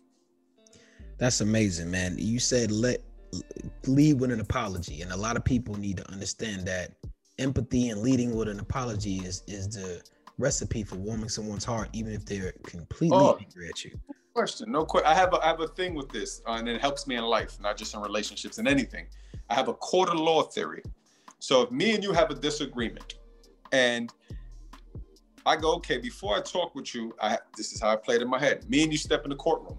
That's amazing man. You said let lead with an apology and a lot of people need to understand that empathy and leading with an apology is is the recipe for warming someone's heart even if they're completely oh. angry at you question. No question. I have a, I have a thing with this, uh, and it helps me in life, not just in relationships and anything. I have a court of law theory. So if me and you have a disagreement, and I go, okay, before I talk with you, I this is how I played in my head. Me and you step in the courtroom.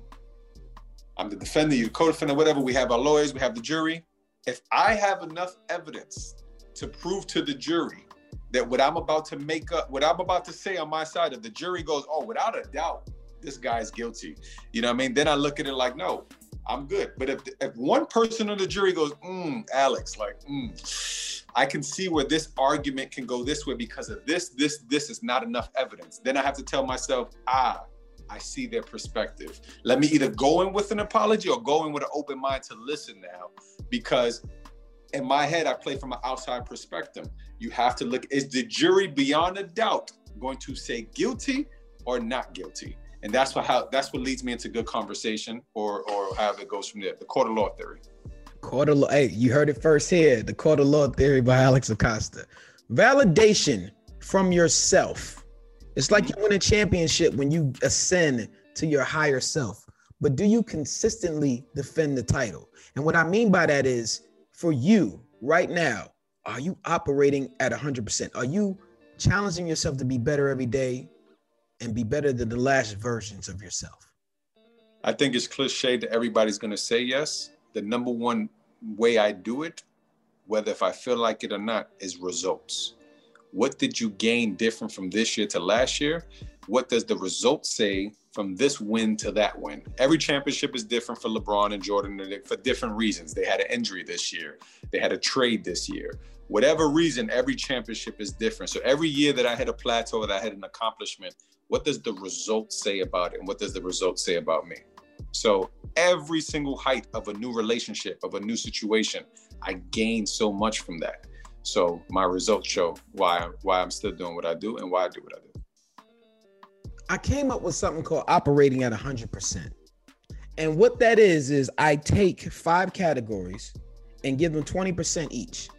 I'm the defendant, you co-defendant, whatever. We have our lawyers, we have the jury. If I have enough evidence to prove to the jury that what I'm about to make up, what I'm about to say on my side, if the jury goes, oh, without a doubt, this guy's guilty. You know what I mean? Then I look at it like, no, I'm good. But if if one person on the jury goes, mm, Alex, like, mm, I can see where this argument can go this way because of this, this, this is not enough evidence. Then I have to tell myself, ah, I see their perspective. Let me either go in with an apology or go in with an open mind to listen now, because in my head, I play from an outside perspective. You have to look, is the jury beyond a doubt going to say guilty or not guilty? and that's what how that's what leads me into good conversation or or however it goes from there. The court of law theory. Court of law. Hey, you heard it first here. The court of law theory by Alex Acosta. Validation from yourself. It's like you win a championship when you ascend to your higher self. But do you consistently defend the title? And what I mean by that is for you right now, are you operating at 100%? Are you challenging yourself to be better every day? and be better than the last versions of yourself? I think it's cliche that everybody's going to say yes. The number one way I do it, whether if I feel like it or not, is results. What did you gain different from this year to last year? What does the result say from this win to that win? Every championship is different for LeBron and Jordan for different reasons. They had an injury this year, they had a trade this year. Whatever reason, every championship is different. So every year that I hit a plateau, that I had an accomplishment, what does the result say about it and what does the result say about me so every single height of a new relationship of a new situation i gain so much from that so my results show why why i'm still doing what i do and why i do what i do i came up with something called operating at 100% and what that is is i take five categories and give them 20% each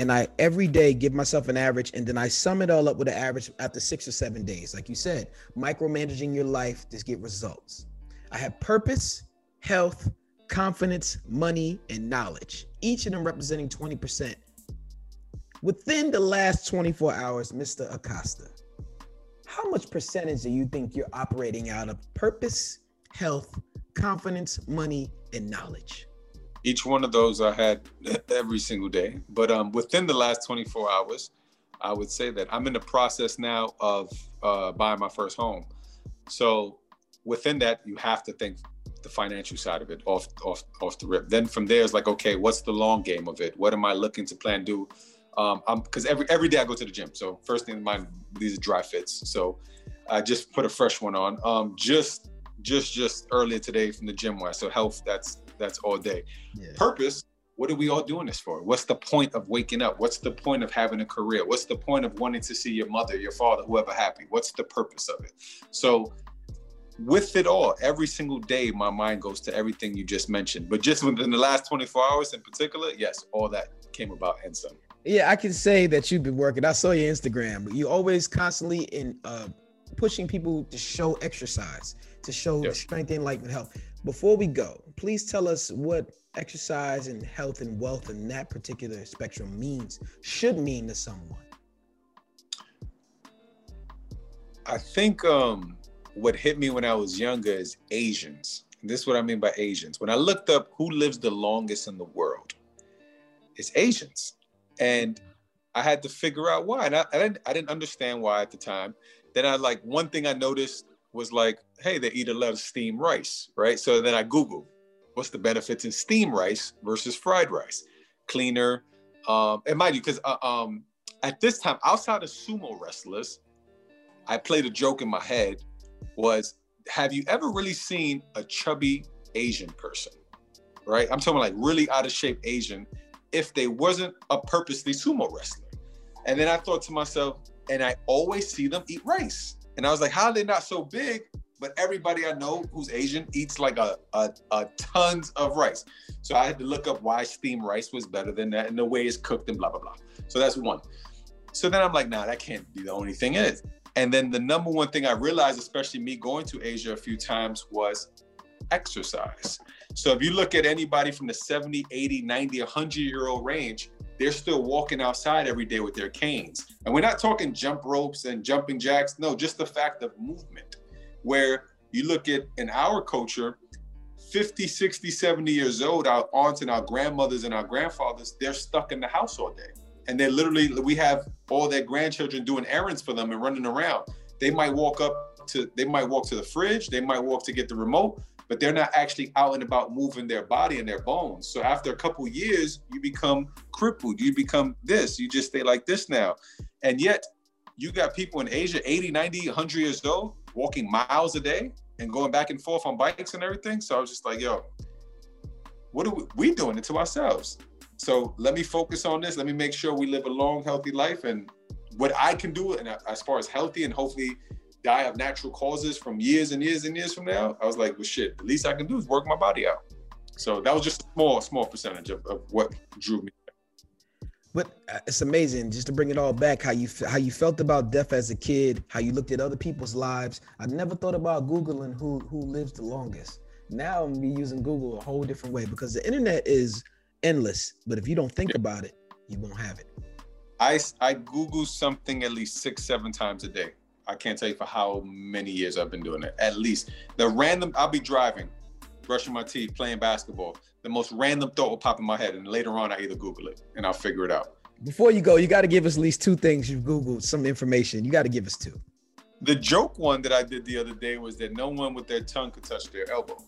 and I every day give myself an average and then I sum it all up with an average after six or seven days. Like you said, micromanaging your life to get results. I have purpose, health, confidence, money, and knowledge, each of them representing 20%. Within the last 24 hours, Mr. Acosta, how much percentage do you think you're operating out of purpose, health, confidence, money, and knowledge? Each one of those I had every single day. But um, within the last 24 hours, I would say that I'm in the process now of uh, buying my first home. So within that, you have to think the financial side of it off off off the rip. Then from there, it's like, okay, what's the long game of it? What am I looking to plan do? Um, I'm because every every day I go to the gym. So first thing in mind, these are dry fits. So I just put a fresh one on. Um, just just just earlier today from the gym wise. So health, that's that's all day. Yeah. Purpose, what are we all doing this for? What's the point of waking up? What's the point of having a career? What's the point of wanting to see your mother, your father, whoever happy? What's the purpose of it? So with it all, every single day, my mind goes to everything you just mentioned. But just within the last 24 hours in particular, yes, all that came about and some. Yeah, I can say that you've been working. I saw your Instagram, but you always constantly in uh, pushing people to show exercise, to show yep. strength and health. Before we go, please tell us what exercise and health and wealth in that particular spectrum means, should mean to someone. I think um, what hit me when I was younger is Asians. this is what I mean by Asians. When I looked up who lives the longest in the world, it's Asians. And I had to figure out why. And I, I, didn't, I didn't understand why at the time. Then I like, one thing I noticed was like, hey, they eat a lot of steamed rice, right? So then I Googled what's the benefits in steamed rice versus fried rice. Cleaner. Um, and mind you, because uh, um, at this time, outside of sumo wrestlers, I played a joke in my head was, have you ever really seen a chubby Asian person? Right? I'm talking like really out of shape Asian if they wasn't a purposely sumo wrestler. And then I thought to myself, and I always see them eat rice. And I was like, how are they not so big? But everybody I know who's Asian eats like a, a, a tons of rice. So I had to look up why steamed rice was better than that and the way it's cooked and blah, blah, blah. So that's one. So then I'm like, nah, that can't be the only thing is. And then the number one thing I realized, especially me going to Asia a few times, was exercise. So if you look at anybody from the 70, 80, 90, 100 year old range, they're still walking outside every day with their canes. And we're not talking jump ropes and jumping jacks. No, just the fact of movement. Where you look at in our culture, 50, 60, 70 years old, our aunts and our grandmothers and our grandfathers, they're stuck in the house all day. And they're literally, we have all their grandchildren doing errands for them and running around. They might walk up to, they might walk to the fridge, they might walk to get the remote, but they're not actually out and about moving their body and their bones. So after a couple years, you become crippled. You become this. You just stay like this now. And yet, you got people in Asia, 80, 90, 100 years old, walking miles a day and going back and forth on bikes and everything. So I was just like, yo, what are we, we doing it to ourselves? So let me focus on this. Let me make sure we live a long, healthy life. And what I can do, and uh, as far as healthy and hopefully die of natural causes from years and years and years from now, I was like, well, shit, the least I can do is work my body out. So that was just a small, small percentage of, of what drew me. But uh, it's amazing just to bring it all back how you how you felt about death as a kid, how you looked at other people's lives. I never thought about googling who who lives the longest. Now I'm be using Google a whole different way because the internet is endless. But if you don't think about it, you won't have it. I I Google something at least six seven times a day. I can't tell you for how many years I've been doing it. At least the random, I'll be driving, brushing my teeth, playing basketball. The most random thought will pop in my head, and later on, I either Google it and I'll figure it out. Before you go, you got to give us at least two things you've Googled, some information. You got to give us two. The joke one that I did the other day was that no one with their tongue could touch their elbow.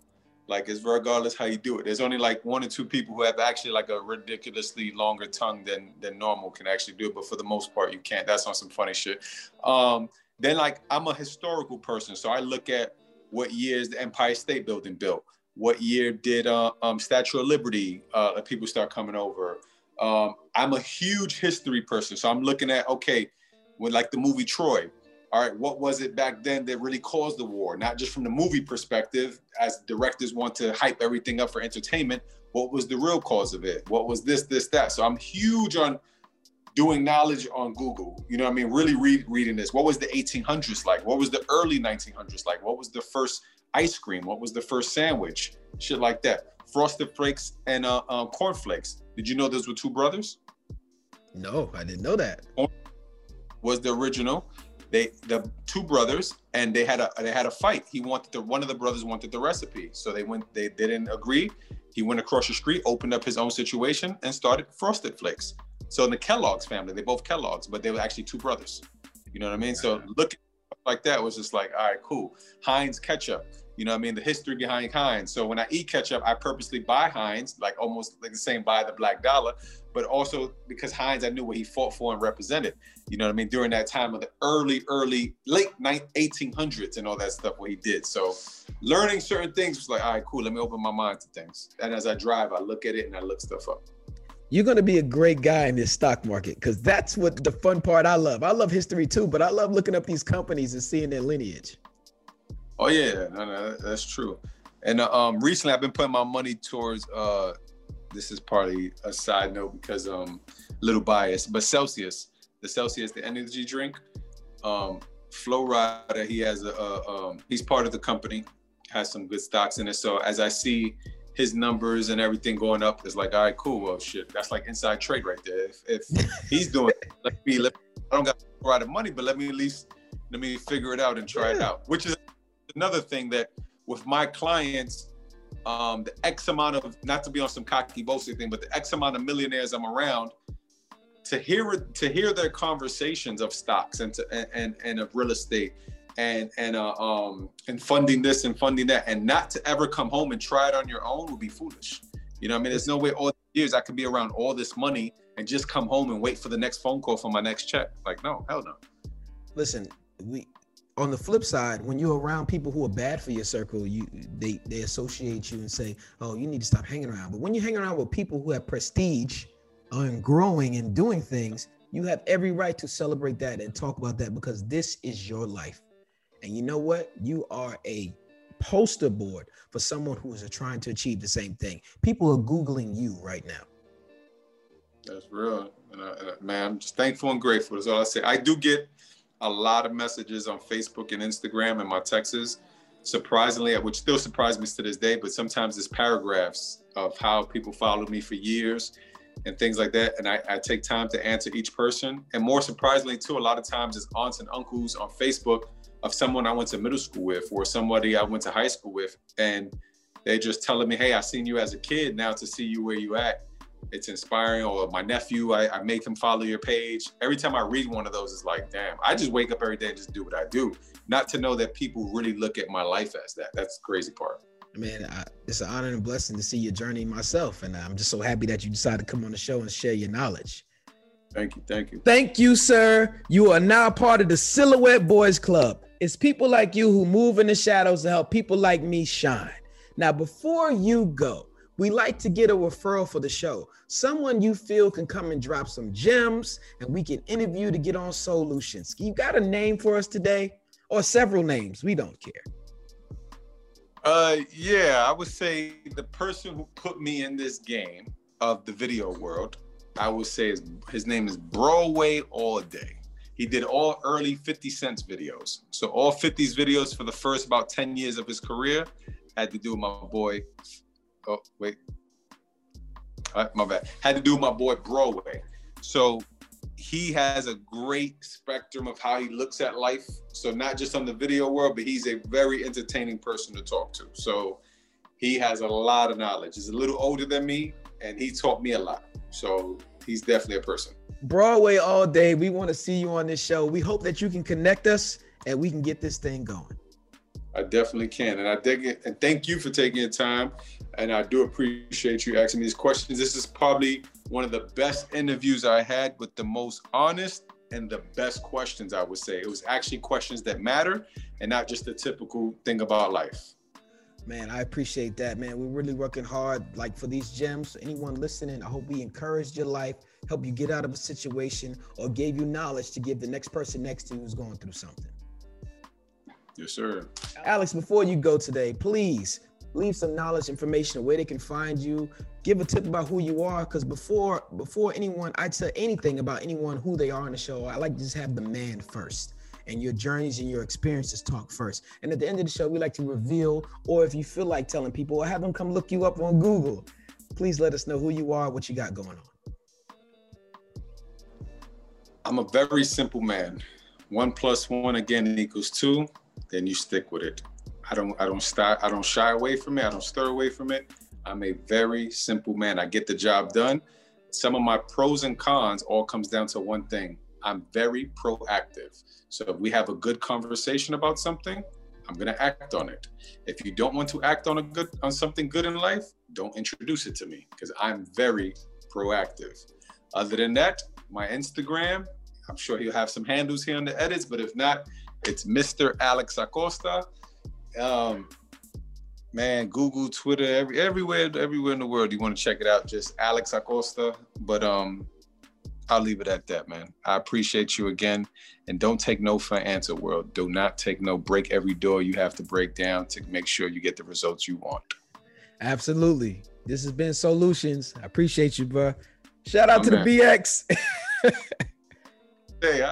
Like it's regardless how you do it. There's only like one or two people who have actually like a ridiculously longer tongue than than normal can actually do it. But for the most part, you can't. That's on some funny shit. Um, then like I'm a historical person, so I look at what years the Empire State Building built. What year did uh, um, Statue of Liberty uh, people start coming over? Um, I'm a huge history person, so I'm looking at okay, with like the movie Troy. All right, what was it back then that really caused the war? Not just from the movie perspective, as directors want to hype everything up for entertainment. What was the real cause of it? What was this, this, that? So I'm huge on doing knowledge on Google. You know what I mean? Really read, reading this. What was the 1800s like? What was the early 1900s like? What was the first ice cream? What was the first sandwich? Shit like that. Frosted Flakes and uh, um, Corn Flakes. Did you know those were two brothers? No, I didn't know that. Was the original. They the two brothers and they had a they had a fight. He wanted the one of the brothers wanted the recipe, so they went. They, they didn't agree. He went across the street, opened up his own situation, and started Frosted Flakes. So in the Kellogg's family, they both Kellogg's, but they were actually two brothers. You know what I mean? So look like that was just like, all right, cool. Heinz ketchup. You know what I mean? The history behind Heinz. So when I eat ketchup, I purposely buy Heinz, like almost like the same buy the black dollar, but also because Heinz, I knew what he fought for and represented. You know what I mean? During that time of the early, early, late 1800s and all that stuff, what he did. So learning certain things was like, all right, cool. Let me open my mind to things. And as I drive, I look at it and I look stuff up you're going to be a great guy in this stock market because that's what the fun part I love. I love history too, but I love looking up these companies and seeing their lineage. Oh yeah, no, no, that's true. And uh, um, recently, I've been putting my money towards. Uh, this is partly a side note because um, a little bias, but Celsius, the Celsius, the energy drink. Um, Flo Rida, he has a, a um, he's part of the company, has some good stocks in it. So as I see his numbers and everything going up is like, all right, cool. Well, shit, that's like inside trade right there. If, if he's doing, it, let me, let, I don't got a lot of money, but let me at least let me figure it out and try yeah. it out. Which is another thing that with my clients, um, the X amount of not to be on some cocky boasting thing, but the X amount of millionaires I'm around, to hear to hear their conversations of stocks and to and and, and of real estate and and uh, um and funding this and funding that. And not to ever come home and try it on your own would be foolish. You know i mean? There's no way all years i could be around all this money and just come home and wait for the next phone call for my next check. Like no hell no. Listen we on the flip side when you're around people who are bad for your circle you they they associate you and say oh you need to stop hanging around. But when you hang around with people who have prestige and growing and doing things, you have every right to celebrate that and talk about that because this is your life. And you know what? You are a poster board for someone who is trying to achieve the same thing. People are Googling you right now. That's real. And, I, man, I'm just thankful and grateful. That's all I say. I do get a lot of messages on Facebook and Instagram and my texts, surprisingly, which still surprised me to this day, but sometimes it's paragraphs of how people followed me for years and things like that. And I, I, take time to answer each person. And more surprisingly, too, a lot of times it's aunts and uncles on Facebook of someone I went to middle school with or somebody I went to high school with. And they just telling me, hey, I seen you as a kid. Now to see you where you at, it's inspiring. Or my nephew, I, I make him follow your page. Every time I read one of those, it's like, damn, I just wake up every day and just do what I do. Not to know that people really look at my life as that. That's the crazy part. Man, I, it's an honor and a blessing to see your journey myself. And I'm just so happy that you decided to come on the show and share your knowledge. Thank you. Thank you. Thank you, sir. You are now part of the Silhouette Boys Club. It's people like you who move in the shadows to help people like me shine. Now, before you go, we like to get a referral for the show. Someone you feel can come and drop some gems and we can interview to get on solutions. You got a name for us today or several names? We don't care. Uh, yeah, I would say the person who put me in this game of the video world, I would say his, his name is Broadway All Day. He did all early 50 Cents videos. So all 50s videos for the first about 10 years of his career had to do with my boy. Oh, wait. Uh, my bad. Had to do with my boy Broadway. So he has a great spectrum of how he looks at life. So not just on the video world, but he's a very entertaining person to talk to. So he has a lot of knowledge. He's a little older than me, and he taught me a lot. So he's definitely a person. Broadway all day. We want to see you on this show. We hope that you can connect us and we can get this thing going. I definitely can. And I dig it. And thank you for taking your time. And I do appreciate you asking these questions. This is probably one of the best interviews I had with the most honest and the best questions, I would say. It was actually questions that matter and not just the typical thing about life. Man, I appreciate that, man. We're really working hard, like for these gems. Anyone listening, I hope we encouraged your life, help you get out of a situation, or gave you knowledge to give the next person next to you who's going through something. Yes, sir. Alex, before you go today, please leave some knowledge, information, where they can find you. Give a tip about who you are, because before before anyone, I'd say anything about anyone who they are on the show, I like to just have the man first and your journeys and your experiences talk first. And at the end of the show, we like to reveal, or if you feel like telling people, or have them come look you up on Google. Please let us know who you are, what you got going on. I'm a very simple man. One plus one again equals two. Then you stick with it. I don't I don't start I don't shy away from it. I don't stir away from it. I'm a very simple man. I get the job done. Some of my pros and cons all comes down to one thing. I'm very proactive. So if we have a good conversation about something, I'm gonna act on it. If you don't want to act on a good on something good in life, don't introduce it to me because I'm very proactive. Other than that, my Instagram, I'm sure you'll have some handles here in the edits, but if not, it's Mr. Alex Acosta. Um, man, Google, Twitter, every everywhere, everywhere in the world. You want to check it out? Just Alex Acosta. But um, I'll leave it at that, man. I appreciate you again, and don't take no for an answer, world. Do not take no. Break every door you have to break down to make sure you get the results you want. Absolutely. This has been Solutions. I appreciate you, bro. Shout out oh, to man. the BX. hey,